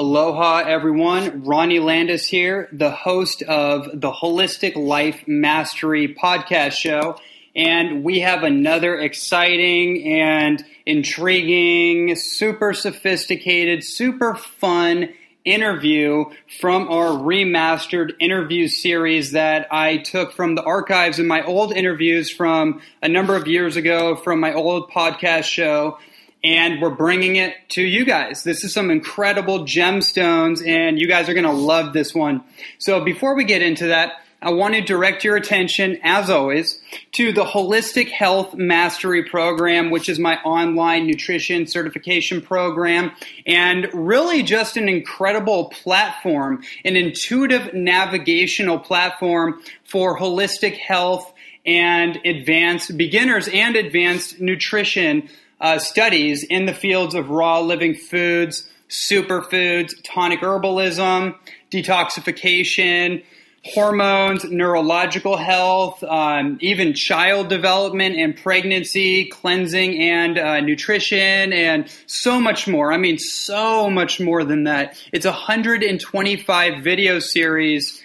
Aloha, everyone. Ronnie Landis here, the host of the Holistic Life Mastery podcast show. And we have another exciting and intriguing, super sophisticated, super fun interview from our remastered interview series that I took from the archives in my old interviews from a number of years ago from my old podcast show and we're bringing it to you guys. This is some incredible gemstones, and you guys are going to love this one. So, before we get into that, I want to direct your attention, as always, to the Holistic Health Mastery Program, which is my online nutrition certification program, and really just an incredible platform, an intuitive navigational platform for holistic health and advanced beginners and advanced nutrition uh, studies in the fields of raw living foods, superfoods, tonic herbalism, detoxification, hormones, neurological health, um, even child development and pregnancy, cleansing and uh, nutrition, and so much more. I mean, so much more than that. It's a 125 video series,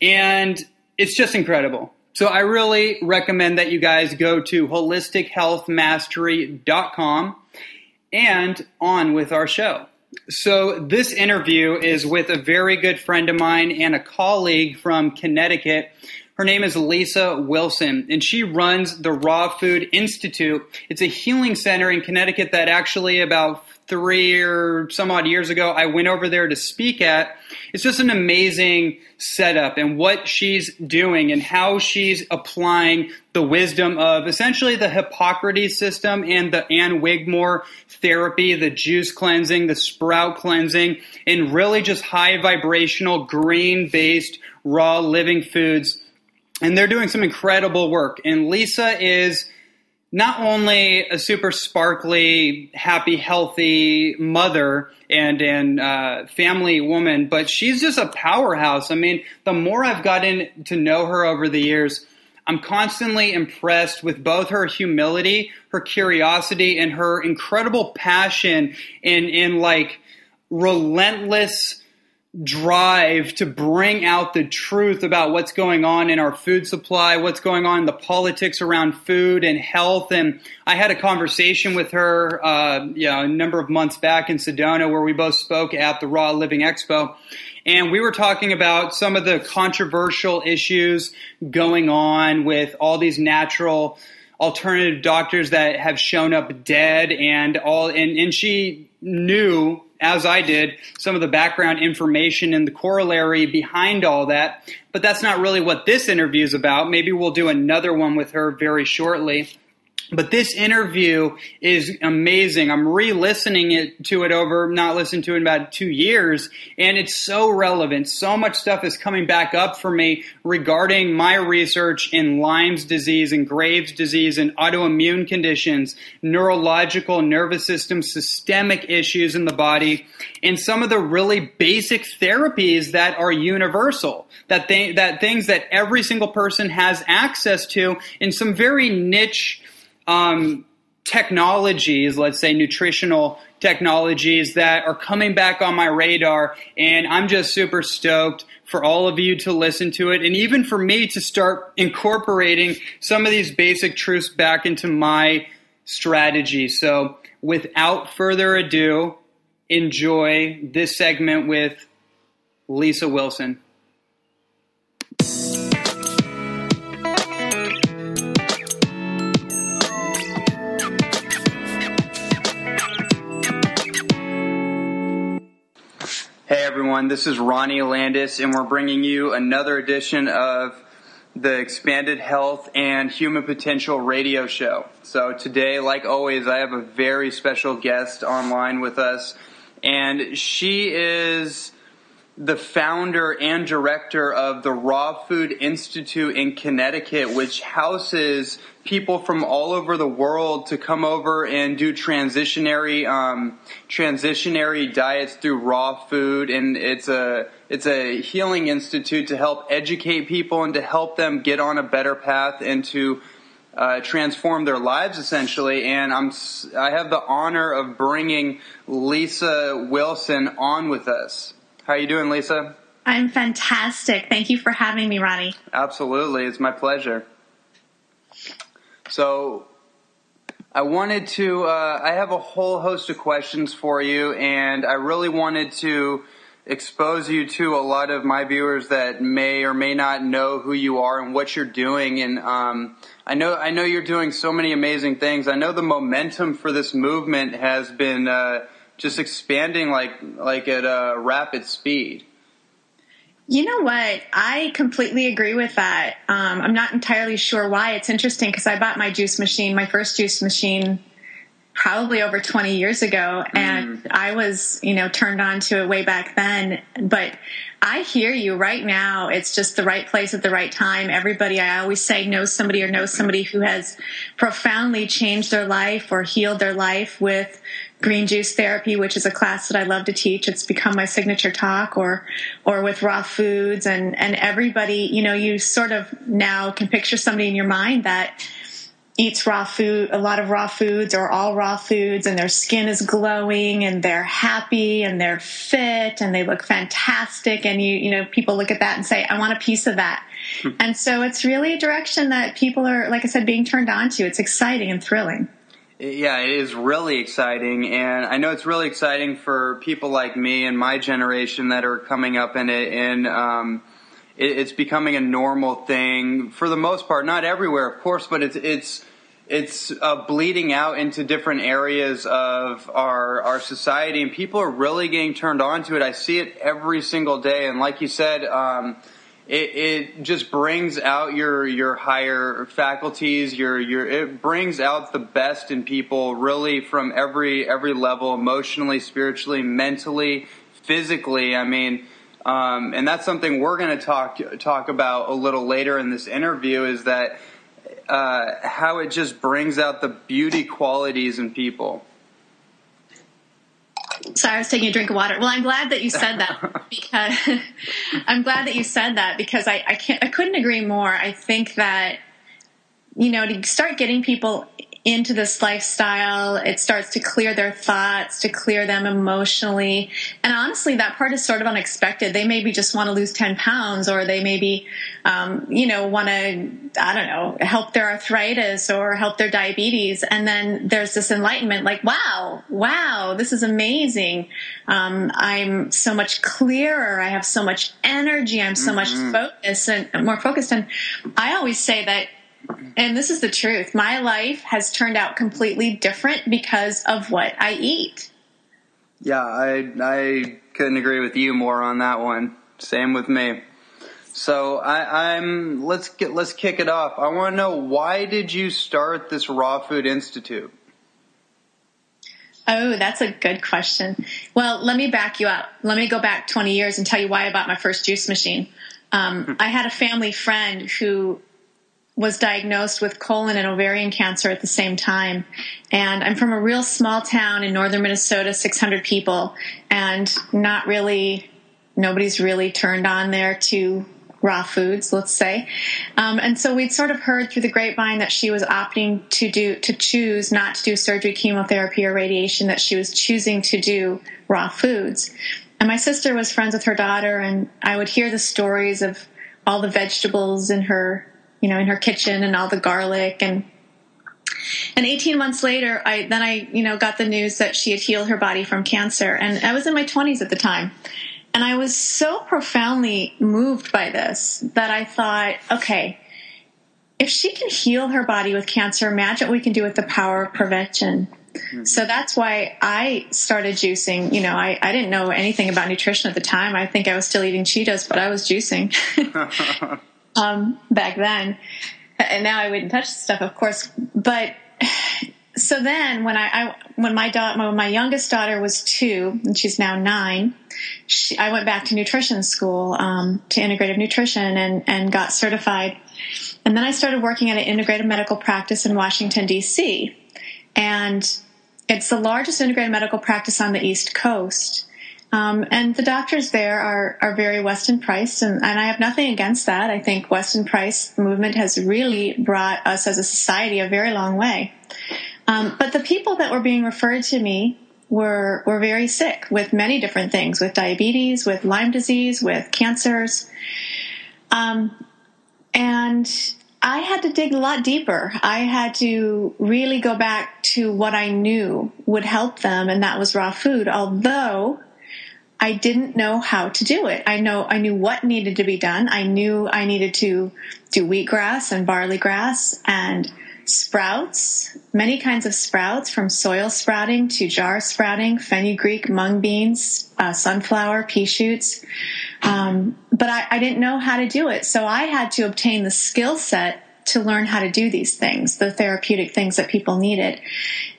and it's just incredible. So I really recommend that you guys go to holistichealthmastery.com and on with our show. So this interview is with a very good friend of mine and a colleague from Connecticut. Her name is Lisa Wilson, and she runs the Raw Food Institute. It's a healing center in Connecticut that actually about three or some odd years ago I went over there to speak at. It's just an amazing setup and what she's doing and how she's applying the wisdom of essentially the Hippocrates system and the Ann Wigmore therapy, the juice cleansing, the sprout cleansing, and really just high vibrational green based raw living foods. And they're doing some incredible work. And Lisa is not only a super sparkly, happy, healthy mother and and uh, family woman, but she's just a powerhouse. I mean, the more I've gotten to know her over the years, I'm constantly impressed with both her humility, her curiosity, and her incredible passion in in like relentless drive to bring out the truth about what's going on in our food supply, what's going on in the politics around food and health. And I had a conversation with her, uh, you know, a number of months back in Sedona where we both spoke at the Raw Living Expo. And we were talking about some of the controversial issues going on with all these natural alternative doctors that have shown up dead and all and, and she knew as I did, some of the background information and the corollary behind all that. But that's not really what this interview is about. Maybe we'll do another one with her very shortly. But this interview is amazing. I'm re-listening it to it over, not listened to it in about two years, and it's so relevant. So much stuff is coming back up for me regarding my research in Lyme's disease and Graves' disease and autoimmune conditions, neurological, nervous system, systemic issues in the body, and some of the really basic therapies that are universal. That th- that things that every single person has access to in some very niche um, technologies, let's say nutritional technologies that are coming back on my radar. And I'm just super stoked for all of you to listen to it and even for me to start incorporating some of these basic truths back into my strategy. So without further ado, enjoy this segment with Lisa Wilson. Everyone, this is Ronnie Landis, and we're bringing you another edition of the Expanded Health and Human Potential radio show. So today, like always, I have a very special guest online with us, and she is the founder and director of the Raw Food Institute in Connecticut, which houses people from all over the world to come over and do transitionary um, transitionary diets through raw food, and it's a it's a healing institute to help educate people and to help them get on a better path and to uh, transform their lives essentially. And I'm I have the honor of bringing Lisa Wilson on with us. How are you doing, Lisa? I'm fantastic. Thank you for having me, Ronnie. Absolutely, it's my pleasure. So, I wanted to. Uh, I have a whole host of questions for you, and I really wanted to expose you to a lot of my viewers that may or may not know who you are and what you're doing. And um, I know I know you're doing so many amazing things. I know the momentum for this movement has been uh, just expanding like like at a rapid speed. You know what? I completely agree with that. Um, I'm not entirely sure why. It's interesting because I bought my juice machine, my first juice machine, probably over 20 years ago and mm. I was, you know, turned on to it way back then. But I hear you right now. It's just the right place at the right time. Everybody, I always say, knows somebody or knows somebody who has profoundly changed their life or healed their life with green juice therapy, which is a class that I love to teach. It's become my signature talk or, or with raw foods and, and everybody, you know, you sort of now can picture somebody in your mind that eats raw food, a lot of raw foods or all raw foods and their skin is glowing and they're happy and they're fit and they look fantastic. And you, you know, people look at that and say, I want a piece of that. Hmm. and so it's really a direction that people are, like I said, being turned on to. It's exciting and thrilling. Yeah, it is really exciting, and I know it's really exciting for people like me and my generation that are coming up in it, and um, it, it's becoming a normal thing for the most part. Not everywhere, of course, but it's it's it's uh, bleeding out into different areas of our our society, and people are really getting turned on to it. I see it every single day, and like you said, um, it, it just brings out your your higher faculties. Your your it brings out the best in people, really from every every level, emotionally, spiritually, mentally, physically. I mean. Um, and that's something we're going to talk talk about a little later in this interview. Is that uh, how it just brings out the beauty qualities in people. Sorry, I was taking a drink of water. Well, I'm glad that you said that because I'm glad that you said that because I, I can't I couldn't agree more. I think that you know to start getting people into this lifestyle. It starts to clear their thoughts, to clear them emotionally. And honestly, that part is sort of unexpected. They maybe just want to lose 10 pounds or they maybe, um, you know, want to, I don't know, help their arthritis or help their diabetes. And then there's this enlightenment like, wow, wow, this is amazing. Um, I'm so much clearer. I have so much energy. I'm so mm-hmm. much focused and more focused. And I always say that and this is the truth. My life has turned out completely different because of what I eat. Yeah, I I couldn't agree with you more on that one. Same with me. So I, I'm let's get let's kick it off. I want to know why did you start this Raw Food Institute? Oh, that's a good question. Well, let me back you up. Let me go back 20 years and tell you why I bought my first juice machine. Um, I had a family friend who was diagnosed with colon and ovarian cancer at the same time. And I'm from a real small town in northern Minnesota, 600 people, and not really, nobody's really turned on there to raw foods, let's say. Um, and so we'd sort of heard through the grapevine that she was opting to do, to choose not to do surgery, chemotherapy, or radiation, that she was choosing to do raw foods. And my sister was friends with her daughter, and I would hear the stories of all the vegetables in her you know, in her kitchen and all the garlic and and 18 months later, I then I, you know, got the news that she had healed her body from cancer and I was in my 20s at the time. And I was so profoundly moved by this that I thought, okay, if she can heal her body with cancer, imagine what we can do with the power of prevention. Mm-hmm. So that's why I started juicing. You know, I, I didn't know anything about nutrition at the time. I think I was still eating Cheetos, but I was juicing. um, back then. And now I wouldn't touch stuff, of course. But so then when I, I when my daughter, when my youngest daughter was two, and she's now nine, she, I went back to nutrition school, um, to integrative nutrition and, and got certified. And then I started working at an integrative medical practice in Washington, D.C. And it's the largest integrated medical practice on the East Coast. Um, and the doctors there are, are very Weston priced, and, and I have nothing against that. I think Weston Price movement has really brought us as a society a very long way. Um, but the people that were being referred to me were were very sick with many different things, with diabetes, with Lyme disease, with cancers, um, and I had to dig a lot deeper. I had to really go back to what I knew would help them, and that was raw food. Although I didn't know how to do it. I know I knew what needed to be done. I knew I needed to do wheatgrass and barley grass and sprouts, many kinds of sprouts from soil sprouting to jar sprouting, fenugreek, mung beans, uh, sunflower, pea shoots. Um, but I, I didn't know how to do it. So I had to obtain the skill set to learn how to do these things, the therapeutic things that people needed.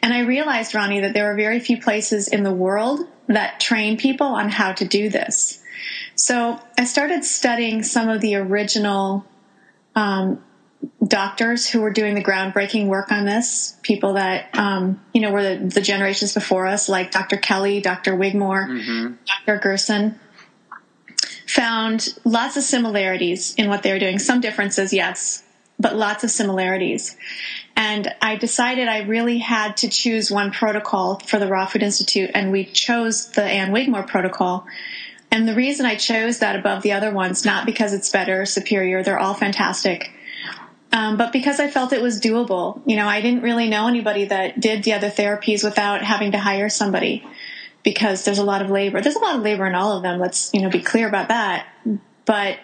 And I realized, Ronnie, that there are very few places in the world that train people on how to do this. So I started studying some of the original um, doctors who were doing the groundbreaking work on this, people that, um, you know, were the, the, generations before us, like Dr. Kelley, Dr. Wigmore, mm-hmm. Dr. Gerson, found lots of similarities in what they were doing. Some differences, yes, but lots of similarities. And I decided I really had to choose one protocol for the Raw Food Institute, and we chose the Ann Wigmore protocol. And the reason I chose that above the other ones, not because it's better, superior, they're all fantastic um, but because I felt it was doable, you know, I didn't really know anybody that did the other therapies without having to hire somebody because there's a lot of labor. There's a lot of labor in all of them. Let's, you know, be clear about that. But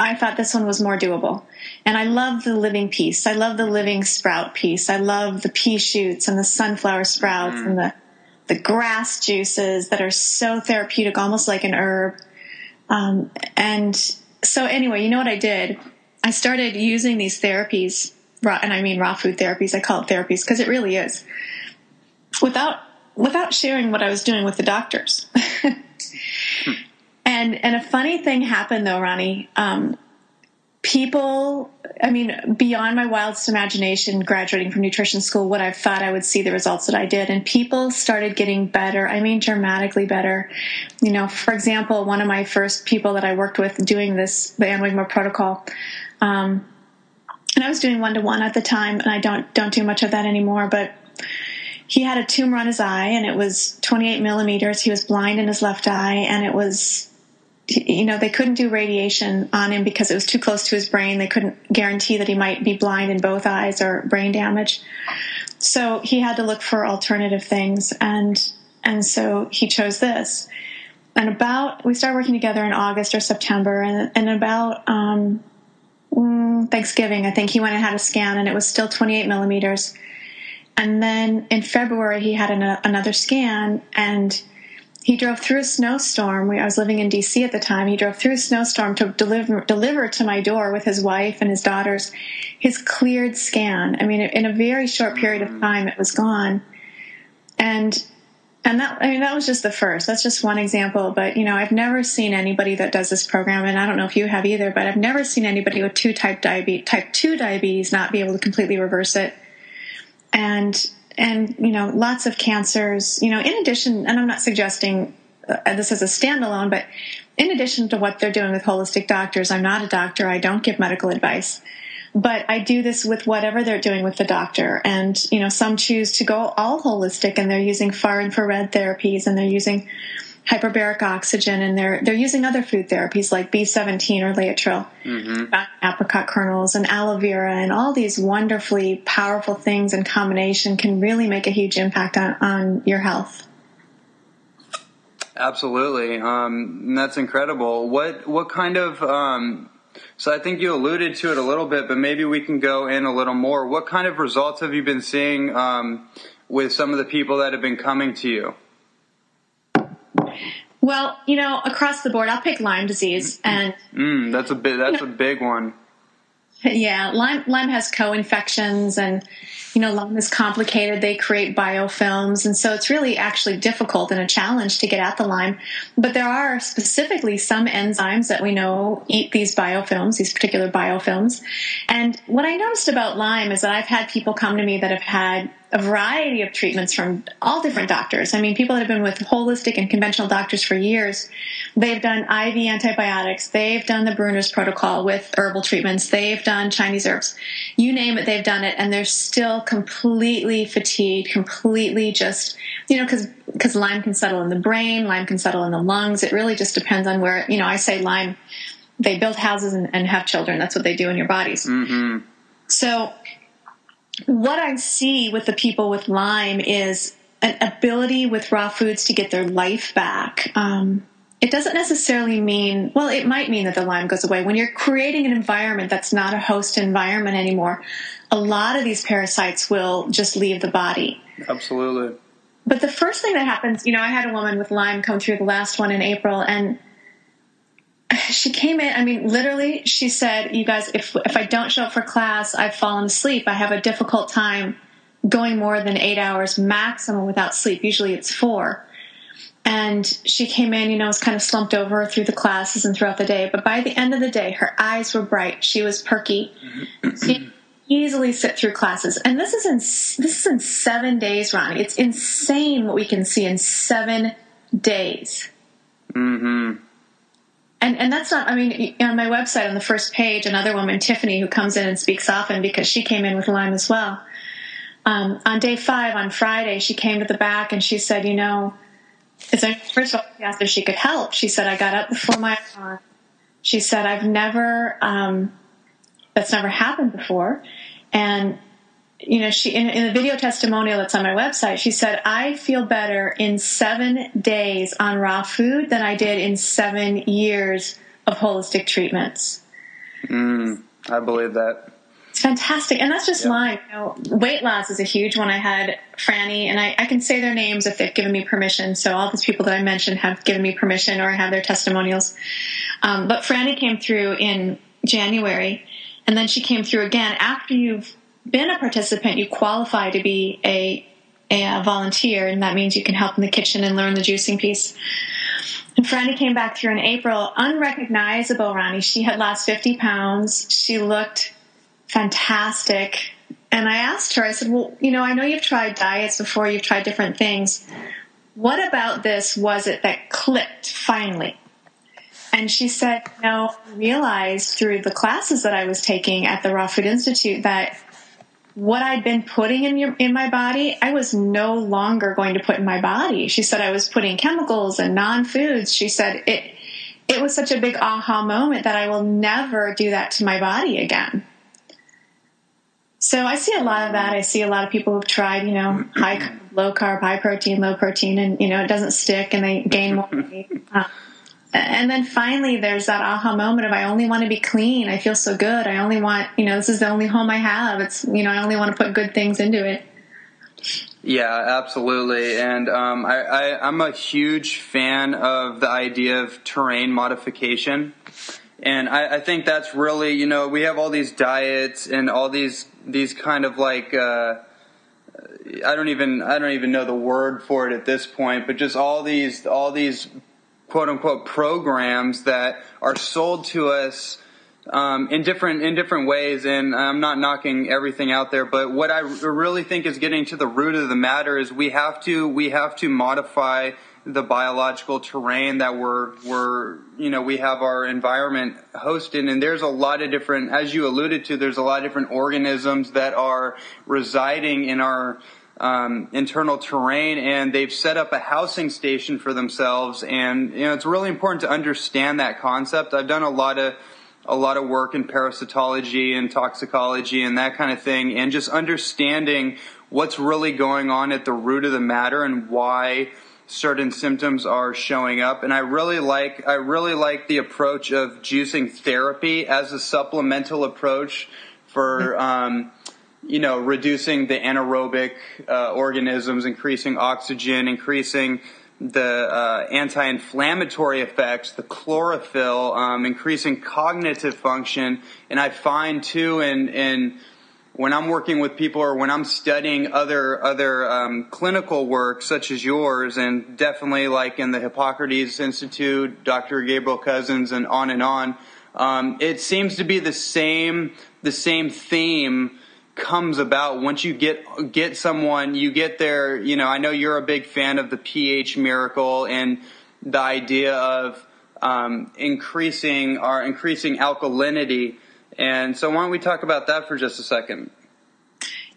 I thought this one was more doable. And I love the living piece. I love the living sprout piece. I love the pea shoots and the sunflower sprouts mm. and the, the grass juices that are so therapeutic, almost like an herb. Um, and so anyway, you know what I did? I started using these therapies, raw, and I mean raw food therapies. I call it therapies because it really is. Without without sharing what I was doing with the doctors. and and a funny thing happened though, Ronnie. Um, people, I mean, beyond my wildest imagination, graduating from nutrition school, what I thought I would see the results that I did, and people started getting better. I mean, dramatically better. You know, for example, one of my first people that I worked with doing this, the Ann Wigmore protocol, um, and I was doing one to one at the time, and I don't don't do much of that anymore. But he had a tumor on his eye, and it was 28 millimeters. He was blind in his left eye, and it was you know, they couldn't do radiation on him because it was too close to his brain. They couldn't guarantee that he might be blind in both eyes or brain damage. So he had to look for alternative things and and so he chose this. And about we started working together in August or September and and about um, Thanksgiving, I think he went and had a scan, and it was still 28 millimeters. And then in February, he had an, another scan, and he drove through a snowstorm. I was living in DC at the time. He drove through a snowstorm to deliver deliver to my door with his wife and his daughters his cleared scan. I mean, in a very short period of mm. time, it was gone. And and that I mean that was just the first. That's just one example. But you know, I've never seen anybody that does this program, and I don't know if you have either. But I've never seen anybody with two type diabetes, type two diabetes, not be able to completely reverse it. And and you know, lots of cancers. You know, in addition, and I'm not suggesting uh, this as a standalone, but in addition to what they're doing with holistic doctors, I'm not a doctor. I don't give medical advice but I do this with whatever they're doing with the doctor. And, you know, some choose to go all holistic and they're using far infrared therapies and they're using hyperbaric oxygen and they're, they're using other food therapies like B17 or Laetrile, mm-hmm. apricot kernels and aloe vera and all these wonderfully powerful things in combination can really make a huge impact on, on your health. Absolutely. Um, that's incredible. What, what kind of, um, so I think you alluded to it a little bit, but maybe we can go in a little more. What kind of results have you been seeing um, with some of the people that have been coming to you? Well, you know, across the board, I'll pick Lyme disease, and mm, that's a big that's you know, a big one. Yeah, Lyme Lyme has co-infections, and you know Lyme is complicated. They create biofilms, and so it's really actually difficult and a challenge to get at the Lyme. But there are specifically some enzymes that we know eat these biofilms, these particular biofilms. And what I noticed about Lyme is that I've had people come to me that have had a variety of treatments from all different doctors. I mean, people that have been with holistic and conventional doctors for years. They've done IV antibiotics. They've done the Buhner's protocol with herbal treatments. They've done Chinese herbs. You name it, they've done it, and they're still completely fatigued, completely just, you know, because because Lyme can settle in the brain, Lyme can settle in the lungs. It really just depends on where, you know, I say Lyme, they build houses and, and have children. That's what they do in your bodies. Mm-hmm. So what I see with the people with Lyme is an ability with raw foods to get their life back. Um, it doesn't necessarily mean, well, it might mean that the Lyme goes away. When you're creating an environment that's not a host environment anymore, a lot of these parasites will just leave the body. Absolutely. But the first thing that happens, you know, I had a woman with Lyme come through the last one in April, and she came in. I mean, literally, she said, "You guys, if if I don't show up for class, I've fallen asleep. I have a difficult time going more than eight hours maximum without sleep. Usually, it's four. And she came in, you know, was kind of slumped over through the classes and throughout the day. But by the end of the day, her eyes were bright. She was perky. she easily sit through classes. And this is in this is in seven days, Ronnie. It's insane what we can see in seven days. Mm-hmm and and that's not i mean on my website on the first page another woman tiffany who comes in and speaks often because she came in with lyme as well. Um, on day five on friday she came to the back and she said you know first of all she asked if she could help. She said i got up before my alarm. She said i've never um, that's never happened before. And you know, she in, in, the video testimonial that's on my website, she said, "I feel better in seven days on raw food than I did in seven years of holistic treatments." Mm, I believe that. It's fantastic, and that's just yep. Lyme. You know, weight loss is a huge one. I had Franny, and I, I, can say their names if they've given me permission. So all these people that I mentioned have given me permission, or I have their testimonials. Um, but Franny came through in January, and then she came through again after you've been a participant, you qualify to be a, a, volunteer, and that means you can help in the kitchen and learn the juicing piece. And Franny came back through in April, unrecognizable, Ronnie. She had lost 50 pounds. She looked fantastic. And I asked her, I said, Well, you know, I know you've tried diets before, you've tried different things. What about this was it that clicked finally? And she said, No, I realized through the classes that I was taking at the Raw Food Institute that what I'd been putting in your, in my body, I was no longer going to put in my body. She said I was putting chemicals and non-foods. She said it it was such a big aha moment that I will never do that to my body again. So I see a lot of that. I see a lot of people who've tried, you know, high low carb, high protein, low protein, and you know it doesn't stick, and they gain more weight. Um, and then finally there's that aha moment of I only want to be clean. I feel so good. I only want, you know, this is the only home I have. It's, you know, I only want to put good things into it. Yeah, absolutely. And um, I, I, I'm a huge fan of the idea of terrain modification. And I, I think that's really, you know, we have all these diets and all these these kind of like uh, I don't even I don't even know the word for it at this point, but just all these all these quote unquote programs that are sold to us um, in different in different ways. And I'm not knocking everything out there, but what I really think is getting to the root of the matter is we have to we have to modify the biological terrain that we're we're you know we have our environment hosted and there's a lot of different as you alluded to there's a lot of different organisms that are residing in our um, internal terrain and they've set up a housing station for themselves. And, you know, it's really important to understand that concept. I've done a lot of, a lot of work in parasitology and toxicology and that kind of thing and just understanding what's really going on at the root of the matter and why certain symptoms are showing up and I really like I really like the approach of juicing therapy as a supplemental approach for um, you know, reducing the anaerobic uh, organisms, increasing oxygen, increasing the uh, anti-inflammatory effects, the chlorophyll, um, increasing cognitive function, and I find too in in when I'm working with people or when I'm studying other other um, clinical work such as yours, and definitely like in the Hippocrates Institute, Dr. Gabriel Cousens, and on and on, um, it seems to be the same the same theme comes about once you get get someone you get there you know i know you're a big fan of the ph miracle and the idea of um, increasing our increasing alkalinity and so why don't we talk about that for just a second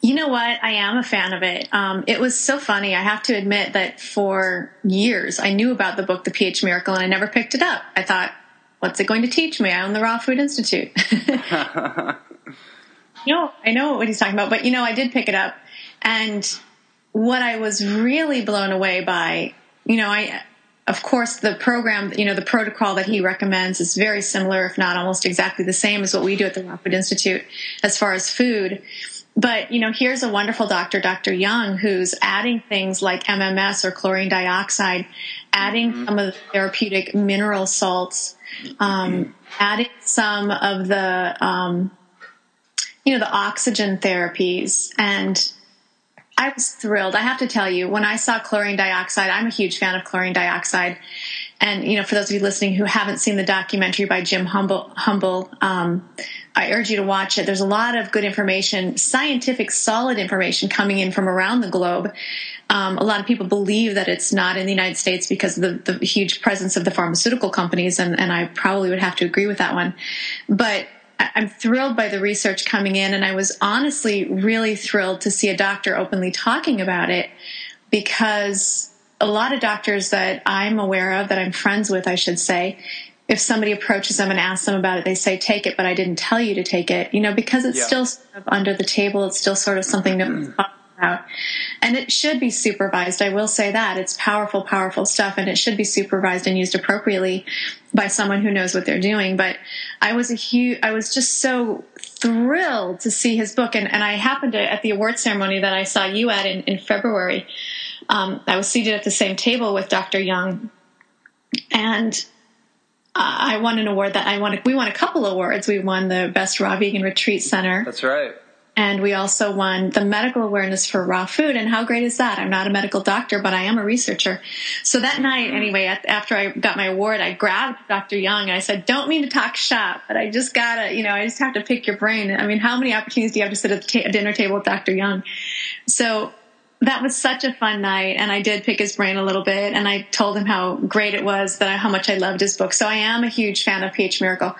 you know what? I am a fan of it. Um, it was so funny. I have to admit that for years I knew about the book, The pH Miracle, and I never picked it up. I thought, what's it going to teach me? I own the Raw Food Institute. No, I know what he's talking about, but you know, I did pick it up, and what I was really blown away by, you know, I, of course, the program, you know, the protocol that he recommends is very similar, if not almost exactly the same as what we do at the Raw Food Institute as far as food. But, you know, here's a wonderful doctor, Dr. Young, who's adding things like MMS or chlorine dioxide, adding mm-hmm. some of the therapeutic mineral salts, um, adding some of the, um, you know, the oxygen therapies. And I was thrilled. I have to tell you, when I saw chlorine dioxide, I'm a huge fan of chlorine dioxide. And, you know, for those of you listening who haven't seen the documentary by Jim Humble, Humble um, I urge you to watch it. There's a lot of good information, scientific, solid information coming in from around the globe. Um, a lot of people believe that it's not in the United States because of the, the huge presence of the pharmaceutical companies, and, and I probably would have to agree with that one. But I'm thrilled by the research coming in, and I was honestly really thrilled to see a doctor openly talking about it because a lot of doctors that I'm aware of, that I'm friends with, I should say, if somebody approaches them and asks them about it, they say, take it, but I didn't tell you to take it, you know, because it's yeah. still sort of under the table. It's still sort of something to about. And it should be supervised. I will say that it's powerful, powerful stuff and it should be supervised and used appropriately by someone who knows what they're doing. But I was a huge, I was just so thrilled to see his book. And, and I happened to, at the award ceremony that I saw you at in, in February, um, I was seated at the same table with Dr. Young. And I won an award that I won. We won a couple awards. We won the best raw vegan retreat center. That's right. And we also won the medical awareness for raw food. And how great is that? I'm not a medical doctor, but I am a researcher. So that night, anyway, after I got my award, I grabbed Dr. Young and I said, don't mean to talk shop, but I just gotta, you know, I just have to pick your brain. I mean, how many opportunities do you have to sit at the ta- dinner table with Dr. Young? So that was such a fun night and i did pick his brain a little bit and i told him how great it was that I, how much i loved his book. So i am a huge fan of ph miracle.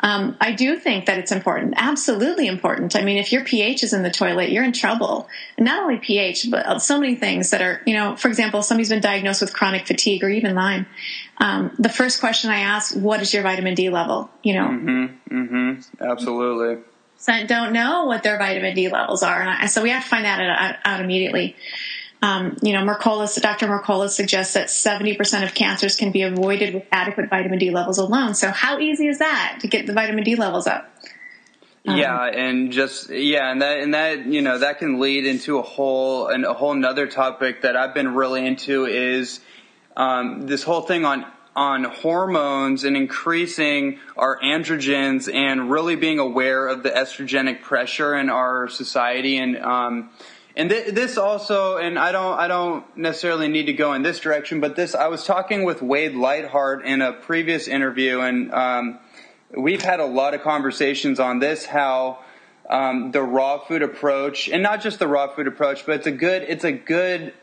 Um, i do think that it's important absolutely important. I mean if your ph is in the toilet you're in trouble. Not only ph but so many things that are you know for example somebody's been diagnosed with chronic fatigue or even lyme. Um, the first question i ask what is your vitamin d level? You know? Mm-hmm, mm-hmm, absolutely don't know what their vitamin D levels are. And so we have to find that out, out immediately. Um, you know, Mercola, Dr. Mercola suggests that 70% of cancers can be avoided with adequate vitamin D levels alone. So how easy is that to get the vitamin D levels up? Um, yeah, and just yeah, and that and that you know that can lead into a whole and a whole another topic that I've been really into is um, this whole thing on on hormones and increasing our androgens and really being aware of the estrogenic pressure in our society. And um, and th- this also and I don't I don't necessarily need to go in this direction but this I was talking with Wade Lightheart in a previous interview and um, we've had a lot of conversations on this how um, the raw food approach and not just the raw food approach but it's a good it's a good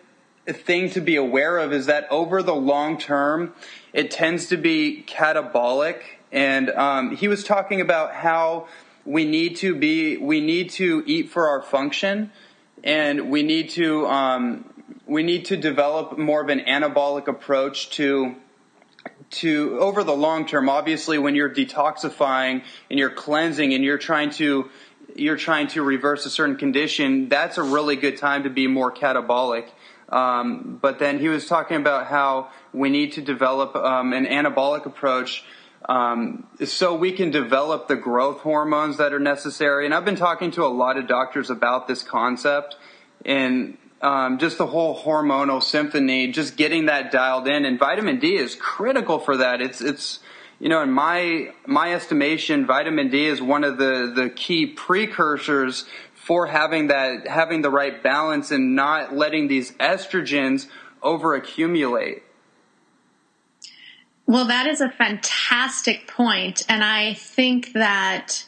thing to be aware of is that over the long term it tends to be catabolic. And um, he was talking about how we need to be, we need to eat for our function, and we need to, um, we need to develop more of an anabolic approach to to over the long term obviously when you're detoxifying and you're cleansing and you're trying to you're trying to reverse a certain condition that's a really good time to be more catabolic um, but then he was talking about how we need to develop um, an anabolic approach um, so we can develop the growth hormones that are necessary. And I've been talking to a lot of doctors about this concept, and um, just the whole hormonal symphony, just getting that dialed in. And vitamin D is critical for that. It's it's you know, in my my estimation, vitamin D is one of the the key precursors for having that having the right balance and not letting these estrogens over accumulate. Well, that is a fantastic point, and I think that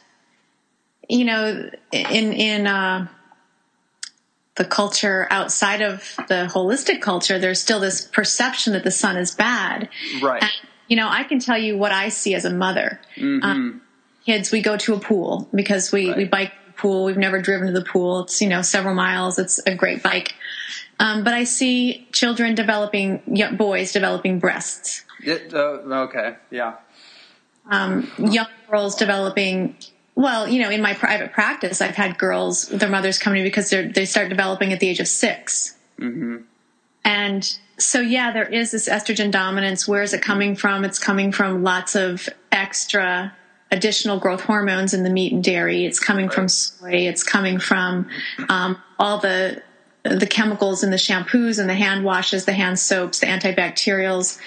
you know, in in uh, the culture outside of the holistic culture, there's still this perception that the sun is bad. Right. And, you know, I can tell you what I see as a mother. Mm-hmm. Um, kids, we go to a pool because we right. we bike pool. We've never driven to the pool. It's you know several miles. It's a great bike. Um, but I see children developing, young boys developing breasts. It, uh, okay, yeah. Um, young girls developing well, you know, in my private practice, I've had girls, their mothers come to me because they start developing at the age of 6 mm-hmm. And so, yeah, there is this estrogen dominance. Where is it coming from? It's coming from lots of extra additional growth hormones in the meat and dairy. It's coming right. from soy. It's coming from um, all the the chemicals in the shampoos and the hand washes, the hand soaps, the antibacterials,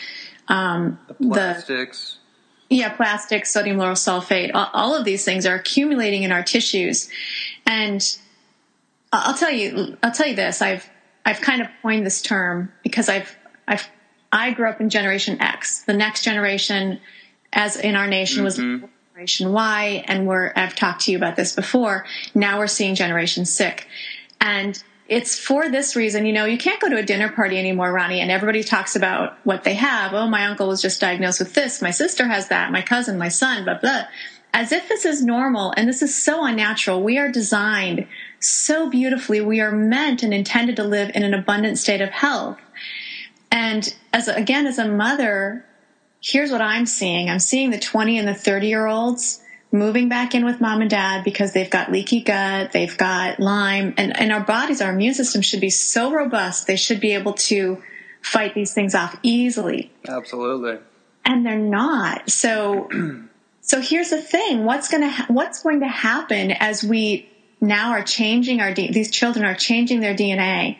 um, the plastics. The, yeah, plastic, sodium lauryl sulfate, all, of these things are accumulating in our tissues. And I'll tell you, I'll tell you this. I've, I've kind of coined this term because I've, I've, I grew up in Generation X. The next generation, as in our nation, mm-hmm. was Generation Y, and we're, I've talked to you about this before. Now we're seeing Generation Sick. And it's for this reason. You know, you can't go to a dinner party anymore, Ronnie, and everybody talks about what they have. Oh, my uncle was just diagnosed with this. My sister has that. My cousin, my son, blah, blah. As if this is normal. And this is so unnatural. We are designed so beautifully. We are meant and intended to live in an abundant state of health. And as again, as a mother, here's what I'm seeing. I'm seeing the 20 and the 30 year olds moving back in with mom and dad because they've got leaky gut, they've got Lyme, and, and our bodies, our immune system should be so robust, they should be able to fight these things off easily. Absolutely. And they're not. So, so here's the thing: what's going to ha- what's going to happen as we now are changing our D- these children are changing their DNA,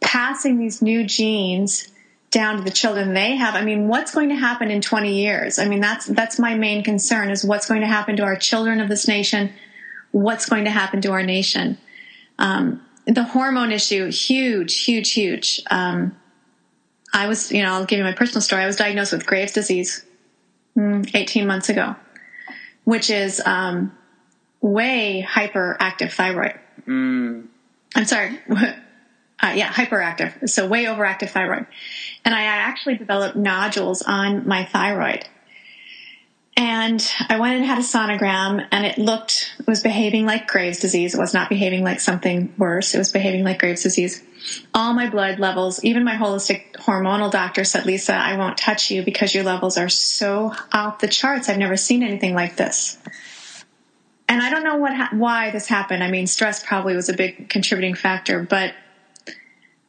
passing these new genes down to the children they have. I mean, what's going to happen in 20 years? I mean, that's that's my main concern is what's going to happen to our children of this nation, what's going to happen to our nation. Um, the hormone issue, huge, huge, huge. Um, I was, you know, I'll give you my personal story. I was diagnosed with Graves' disease mm, 18 months ago, which is um, way hyperactive thyroid. Mm. I'm sorry, uh, yeah, hyperactive. So way overactive thyroid. And I actually developed nodules on my thyroid. And I went and had a sonogram and it looked, it was behaving like Graves' disease. It was not behaving like something worse. It was behaving like Graves' disease. All my blood levels, even my holistic hormonal doctor said, Lisa, I won't touch you because your levels are so off the charts. I've never seen anything like this. And I don't know what, why this happened. I mean, stress probably was a big contributing factor, but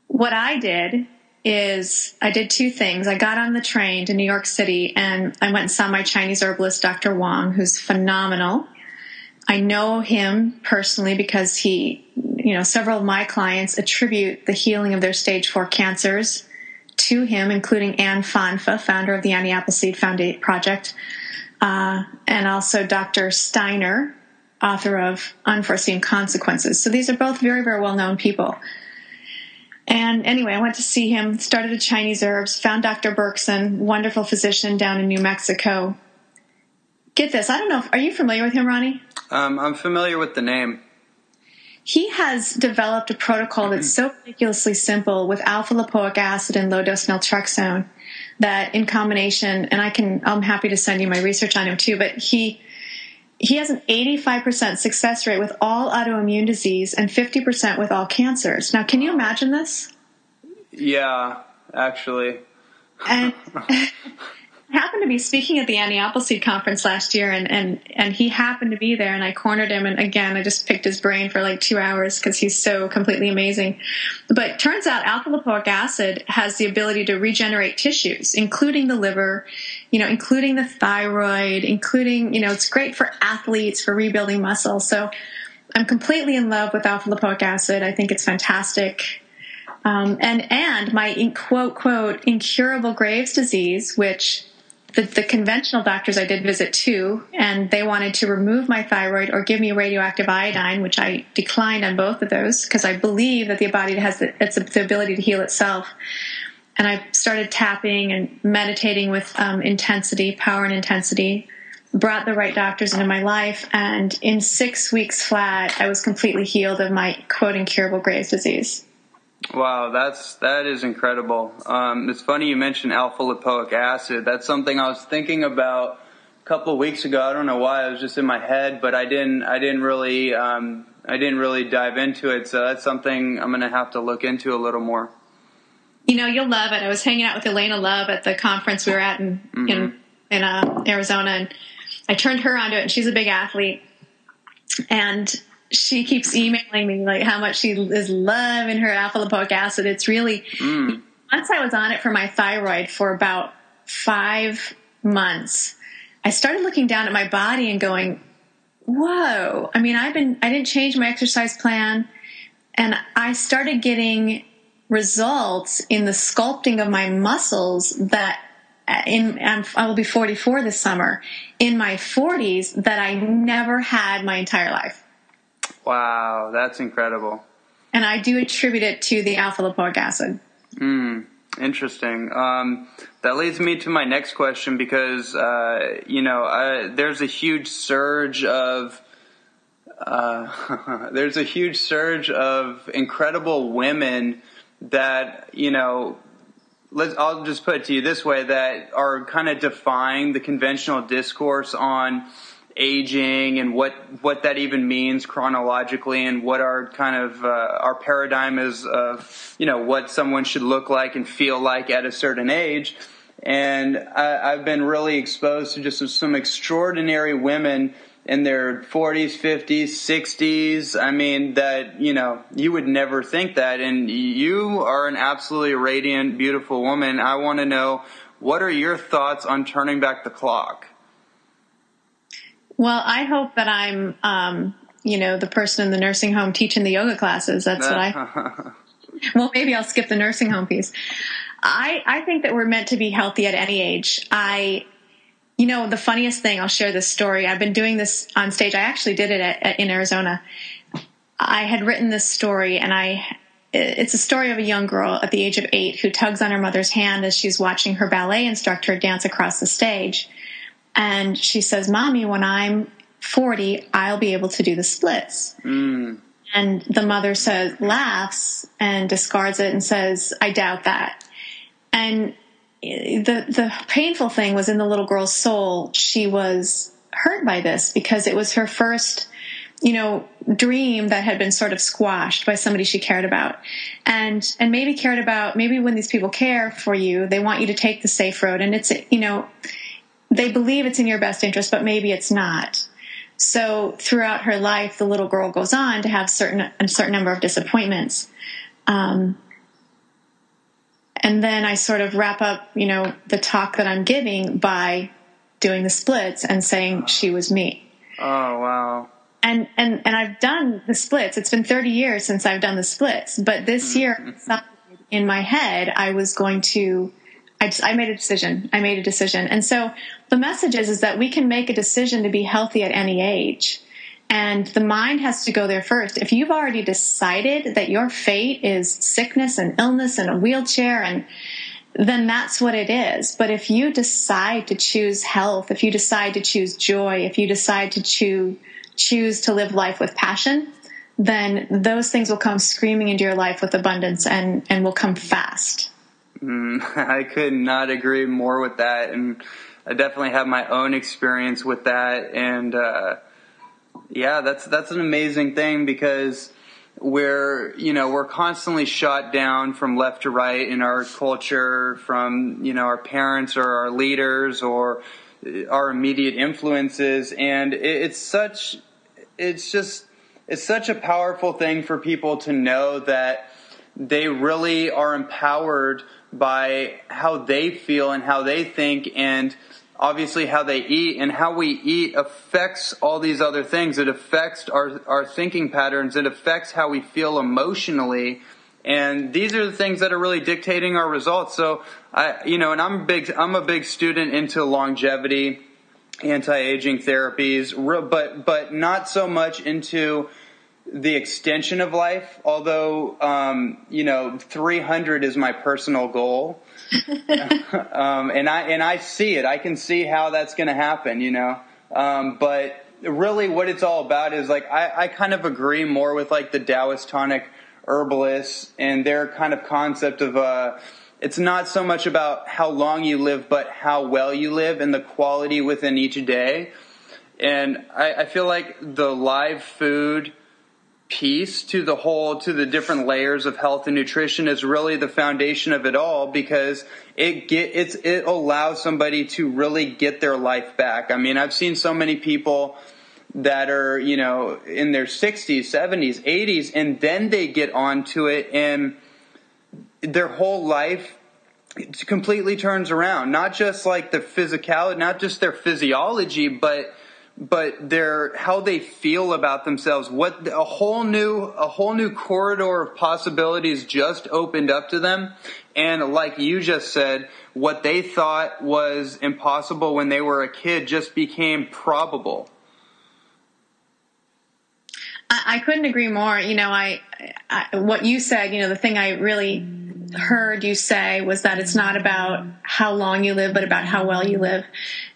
what I did is I did two things. I got on the train to New York City and I went and saw my Chinese herbalist, Dr. Wong, who's phenomenal. I know him personally because he, you know, several of my clients attribute the healing of their stage four cancers to him, including Anne Fonfa, founder of the Annie Appleseed Foundation Project, uh, and also Dr. Steiner, author of Unforeseen Consequences. So these are both very, very well known people. And anyway, I went to see him, started a Chinese herbs, found Dr. Berkson, wonderful physician down in New Mexico. Get this, I don't know, if, are you familiar with him, Ronnie? Um, I'm familiar with the name. He has developed a protocol that's so ridiculously simple with alpha lipoic acid and low dose naltrexone that in combination, and I can, I'm happy to send you my research on him too, but he, he has an 85% success rate with all autoimmune disease and 50% with all cancers. Now, can you imagine this? Yeah, actually. And happened to be speaking at the Annie Appleseed conference last year, and, and, and he happened to be there, and I cornered him. And again, I just picked his brain for like two hours because he's so completely amazing. But turns out alpha lipoic acid has the ability to regenerate tissues, including the liver, you know, including the thyroid, including, you know, it's great for athletes for rebuilding muscle. So I'm completely in love with alpha lipoic acid. I think it's fantastic. Um, and and my quote quote incurable Graves disease, which the, the conventional doctors I did visit too, and they wanted to remove my thyroid or give me radioactive iodine, which I declined on both of those because I believe that the body has the, it's the ability to heal itself. And I started tapping and meditating with um, intensity, power and intensity. Brought the right doctors into my life, and in six weeks flat, I was completely healed of my quote incurable Graves disease. Wow, that's that is incredible. Um, it's funny you mentioned alpha lipoic acid. That's something I was thinking about a couple weeks ago. I don't know why it was just in my head, but I didn't I didn't really um, I didn't really dive into it. So that's something I'm going to have to look into a little more. You know, you'll love it. I was hanging out with Elaina Love at the conference we were at in mm-hmm. in, in uh, Arizona, and I turned her onto it. And she's a big athlete, and she keeps emailing me like how much she is loving her alpha lipoic acid. It's really mm. once I was on it for my thyroid for about five months, I started looking down at my body and going, "Whoa!" I mean, I've been I didn't change my exercise plan, and I started getting results in the sculpting of my muscles that in I will be 44 this summer in my 40s that I never had my entire life. Wow, that's incredible. And I do attribute it to the alpha lipoic acid. Hmm. Interesting. Um, that leads me to my next question because uh, you know I, there's a huge surge of uh, there's a huge surge of incredible women that you know. Let's, I'll just put it to you this way: that are kind of defying the conventional discourse on aging and what what that even means chronologically and what our kind of uh, our paradigm is of you know what someone should look like and feel like at a certain age and I, I've been really exposed to just some extraordinary women in their 40s, 50s, 60s. I mean, that, you know, you would never think that. And you are an absolutely radiant, beautiful woman. I want to know what are your thoughts on turning back the clock? Well, I hope that I'm, um, you know, the person in the nursing home teaching the yoga classes. That's what I. well, maybe I'll skip the nursing home piece. I I think that we're meant to be healthy at any age. I, you know, the funniest thing. I'll share this story. I've been doing this on stage. I actually did it at, at, in Arizona. I had written this story, and I. It's a story of a young girl at the age of eight who tugs on her mother's hand as she's watching her ballet instructor dance across the stage and she says, Mommy, when I'm 40, I'll be able to do the splits. Mm. And the mother says, laughs and discards it and says, I doubt that. And the, the painful thing was in the little girl's soul, she was hurt by this because it was her first, you know, dream that had been sort of squashed by somebody she cared about. And, and maybe cared about, maybe when these people care for you, they want you to take the safe road. And it's, you know, they believe it's in your best interest, but maybe it's not. So throughout her life, the little girl goes on to have certain a certain number of disappointments. Um, and then I sort of wrap up, you know, the talk that I'm giving by doing the splits and saying she was me. Oh wow. And and and I've done the splits. It's been 30 years since I've done the splits, but this mm-hmm. year in my head I was going to I, just, I made a decision. I made a decision. And so the message is, is that we can make a decision to be healthy at any age. And the mind has to go there first. If you've already decided that your fate is sickness and illness and a wheelchair and then that's what it is. But if you decide to choose health, if you decide to choose joy, if you decide to choose choose to live life with passion, then those things will come screaming into your life with abundance and, and will come fast. Mm, I could not agree more with that, and I definitely have my own experience with that. And uh, yeah, that's that's an amazing thing because we're you know we're constantly shot down from left to right in our culture from you know our parents or our leaders or uh, our immediate influences, and it's such it's just it's such a powerful thing for people to know that they really are empowered by how they feel and how they think. And obviously how they eat and how we eat affects all these other things. It affects our, our thinking patterns. It affects how we feel emotionally. And these are the things that are really dictating our results. So I, you know, and I'm big, I'm a big student into longevity, anti-aging therapies, but, but not so much into the extension of life, although, um, you know, 300 is my personal goal. um, and I, and I see it. I can see how that's going to happen, you know. Um, but really what it's all about is like, I, I kind of agree more with like the Taoist tonic herbalists and their kind of concept of, uh, it's not so much about how long you live, but how well you live and the quality within each day. And I, I feel like the live food, piece to the whole to the different layers of health and nutrition is really the foundation of it all because it get it's it allows somebody to really get their life back. I mean, I've seen so many people that are, you know, in their 60s, 70s, 80s and then they get onto it and their whole life completely turns around. Not just like the physicality, not just their physiology, but but their how they feel about themselves what a whole new a whole new corridor of possibilities just opened up to them and like you just said what they thought was impossible when they were a kid just became probable I, couldn't agree more. You know, I, I, what you said. You know, the thing I really heard you say was that it's not about how long you live, but about how well you live.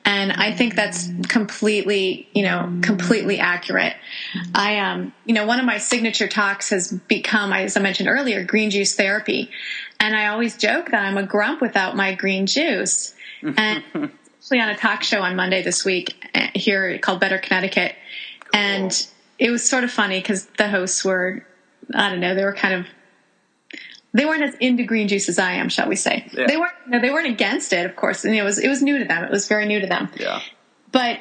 And I think that's completely, you know, completely accurate. I, um, you know, one of my signature talks has become, as I mentioned earlier, green juice therapy. And I always joke that I'm a grump without my green juice. And actually on a talk show on Monday this week eh, here called Better Connecticut. And it was sort of funny because the hosts were, I don't know, they were kind of they weren't as into green juice as I am, shall we say? Yeah. They weren't. No, they weren't against it, of course. And it was it was new to them. It was very new to them. Yeah. But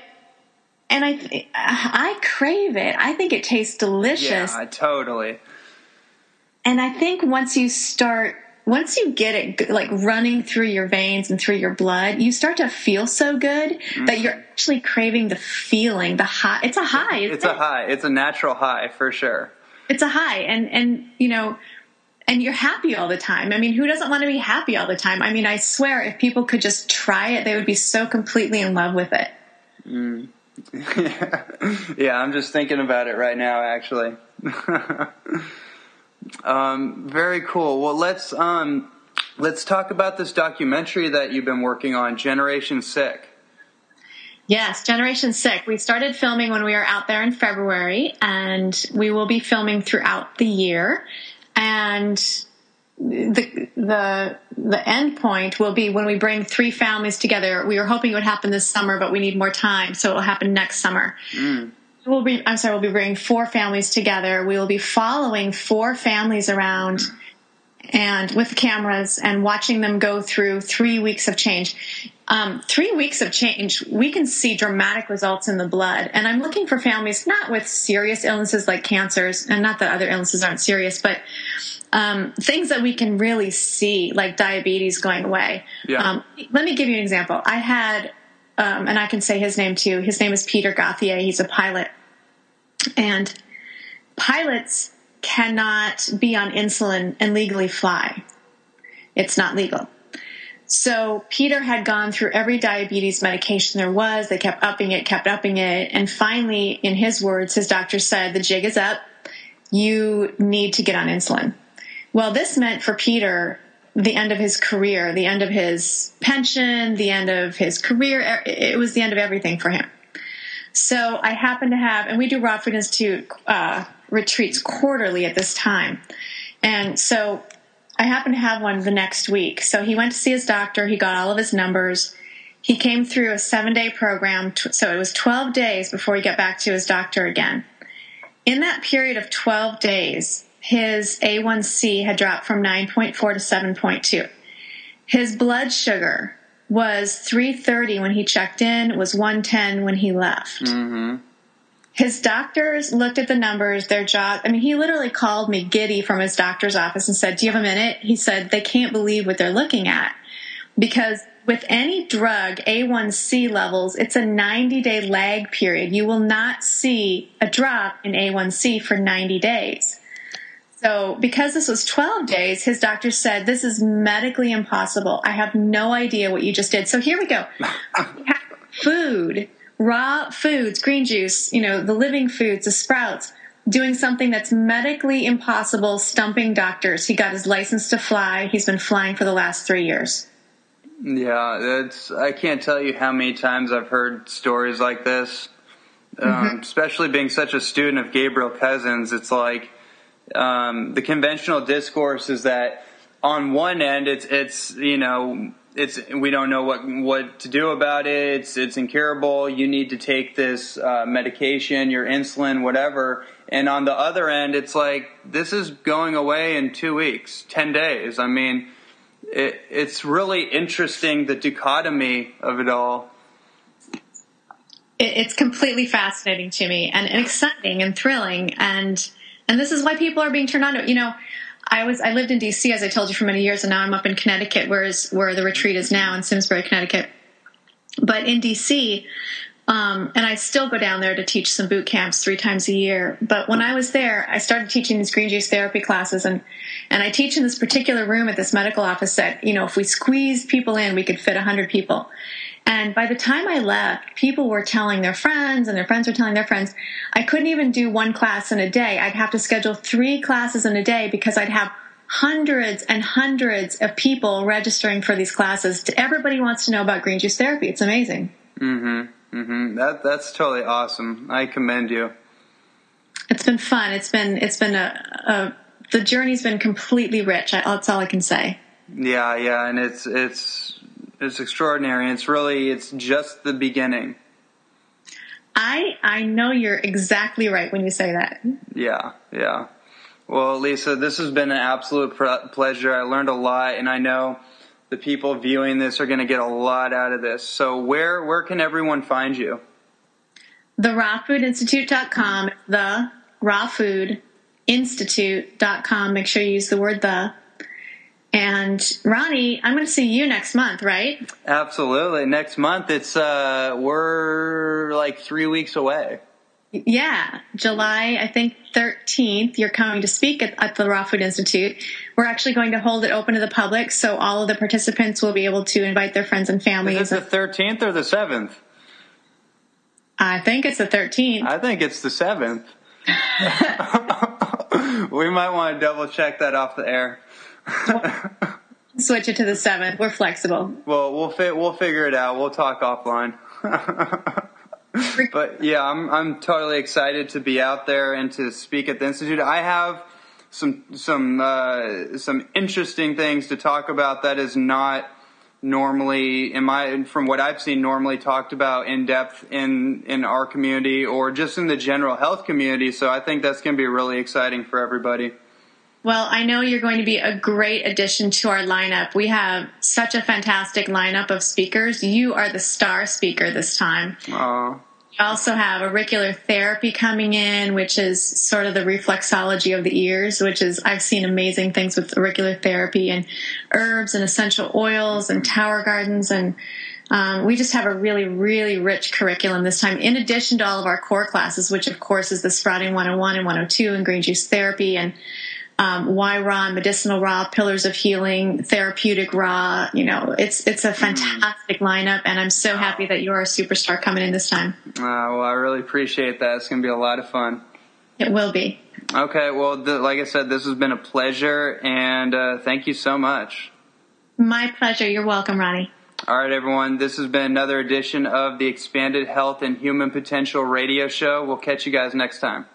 and I I crave it. I think it tastes delicious. Yeah, totally. And I think once you start once you get it like running through your veins and through your blood, you start to feel so good mm-hmm. that you're actually craving the feeling, the high. It's a high. It's a high. It's a natural high for sure. It's a high, and and you know and you're happy all the time. I mean, who doesn't want to be happy all the time? I mean, I swear, if people could just try it, they would be so completely in love with it. Mm. yeah, I'm just thinking about it right now, actually. um, very cool. Well, let's um, let's talk about this documentary that you've been working on, Generation Sick. Yes, Generation Sick. We started filming when we were out there in February, and we will be filming throughout the year and the the the end point will be when we bring three families together. We were hoping it would happen this summer, but we need more time, so it will happen next summer. Mm. We'll be I'm sorry, we'll be bringing four families together. We will be following four families around and with cameras and watching them go through three weeks of change. Um, three weeks of change, we can see dramatic results in the blood. And I'm looking for families not with serious illnesses like cancers, and not that other illnesses aren't serious, but um, things that we can really see, like diabetes going away. Yeah. Um, let me give you an example. I had, um, and I can say his name too. His name is Peter Gauthier. He's a pilot, and pilots cannot be on insulin and legally fly. It's not legal. So Peter had gone through every diabetes medication there was. They kept upping it, kept upping it. And finally, in his words, his doctor said, the jig is up. You need to get on insulin. Well, this meant for Peter the end of his career, the end of his pension, the end of his career. It was the end of everything for him. So I happen to have, and we do Raw Food Institute uh, retreats quarterly at this time. And so I happened to have one the next week. So he went to see his doctor. He got all of his numbers. He came through a seven day program. So it was 12 days before he got back to his doctor again. In that period of 12 days, his A1C had dropped from 9.4 to 7.2. His blood sugar was 330 when he checked in, was 110 when he left. Mm-hmm his doctors looked at the numbers, their job. I mean, he literally called me giddy from his doctor's office and said, Do you have a minute? He said, They can't believe what they're looking at. Because with any drug, A1C levels, it's a 90 day lag period. You will not see a drop in A1C for 90 days. So, because this was 12 days, his doctor said, This is medically impossible. I have no idea what you just did. So, here we go. food, raw foods, green juice, you know, the living foods, the sprouts, doing something that's medically impossible, stumping doctors. He got his license to fly. He's been flying for the last three years. Yeah, that's. I can't tell you how many times I've heard stories like this. Um, mm-hmm. especially being such a student of Gabriel Cousens, it's like um, the conventional discourse is that on one end, it's it's you know it's we don't know what what to do about it. It's it's incurable. You need to take this uh, medication, your insulin, whatever. And on the other end, it's like this is going away in two weeks, ten days. I mean it, it's really interesting the dichotomy of it all. it's completely fascinating to me and, and exciting and thrilling and and this is why people are being turned on to it. You know, I was I lived in DC as I told you for many years, and now I'm up in Connecticut, where is where the retreat is now in Simsbury, Connecticut. But in DC, um, and I still go down there to teach some boot camps three times a year. But when I was there, I started teaching these green juice therapy classes, and and I teach in this particular room at this medical office that you know if we squeeze people in, we could fit hundred people. And by the time I left, people were telling their friends, and their friends were telling their friends. I couldn't even do one class in a day. I'd have to schedule three classes in a day because I'd have hundreds and hundreds of people registering for these classes. Everybody wants to know about green juice therapy. It's amazing. Mm-hmm. Mm-hmm. That that's totally awesome. I commend you. It's been fun. It's been it's been a, a the journey's been completely rich. That's all I can say. Yeah, yeah, and it's it's it's extraordinary. It's really it's just the beginning. I I know you're exactly right when you say that. Yeah, yeah. Well, Lisa, this has been an absolute pleasure. I learned a lot, and I know the people viewing this are going to get a lot out of this. So where where can everyone find you? The rawfoodinstitute.com, the rawfoodinstitute.com. Make sure you use the word the. And Ronnie, I'm going to see you next month, right? Absolutely. Next month, it's uh, we're like three weeks away. Yeah, July, I think 13th, you're coming to speak at, at, the Raw Food Institute. We're actually going to hold it open to the public, so all of the participants will be able to invite their friends and families. Is it the 13th or the 7th? I think it's the 13th. I think it's the 7th. we might want to double check that off the air. Switch it to the 7th. We're flexible. Well, we'll fi- we'll figure it out. We'll talk offline. but yeah, I'm I'm totally excited to be out there and to speak at the institute. I have some some uh, some interesting things to talk about that is not normally in my from what I've seen normally talked about in depth in in our community or just in the general health community. So I think that's going to be really exciting for everybody. Well, I know you're going to be a great addition to our lineup. We have such a fantastic lineup of speakers. You are the star speaker this time. Aww. We also have auricular therapy coming in, which is sort of the reflexology of the ears, which is, I've seen amazing things with auricular therapy and herbs and essential oils and tower gardens. And um, we just have a really, really rich curriculum this time, in addition to all of our core classes, which of course is the Sprouting 101 and 102 and green juice therapy and um, why raw, medicinal raw, pillars of healing, therapeutic raw. You know, it's it's a fantastic lineup, and I'm so happy that you're a superstar coming in this time. Uh, well, I really appreciate that. It's going to be a lot of fun. It will be. Okay. Well, the, like I said, this has been a pleasure, and uh, thank you so much. My pleasure. You're welcome, Ronnie. All right, everyone. This has been another edition of the Expanded Health and Human Potential Radio Show. We'll catch you guys next time.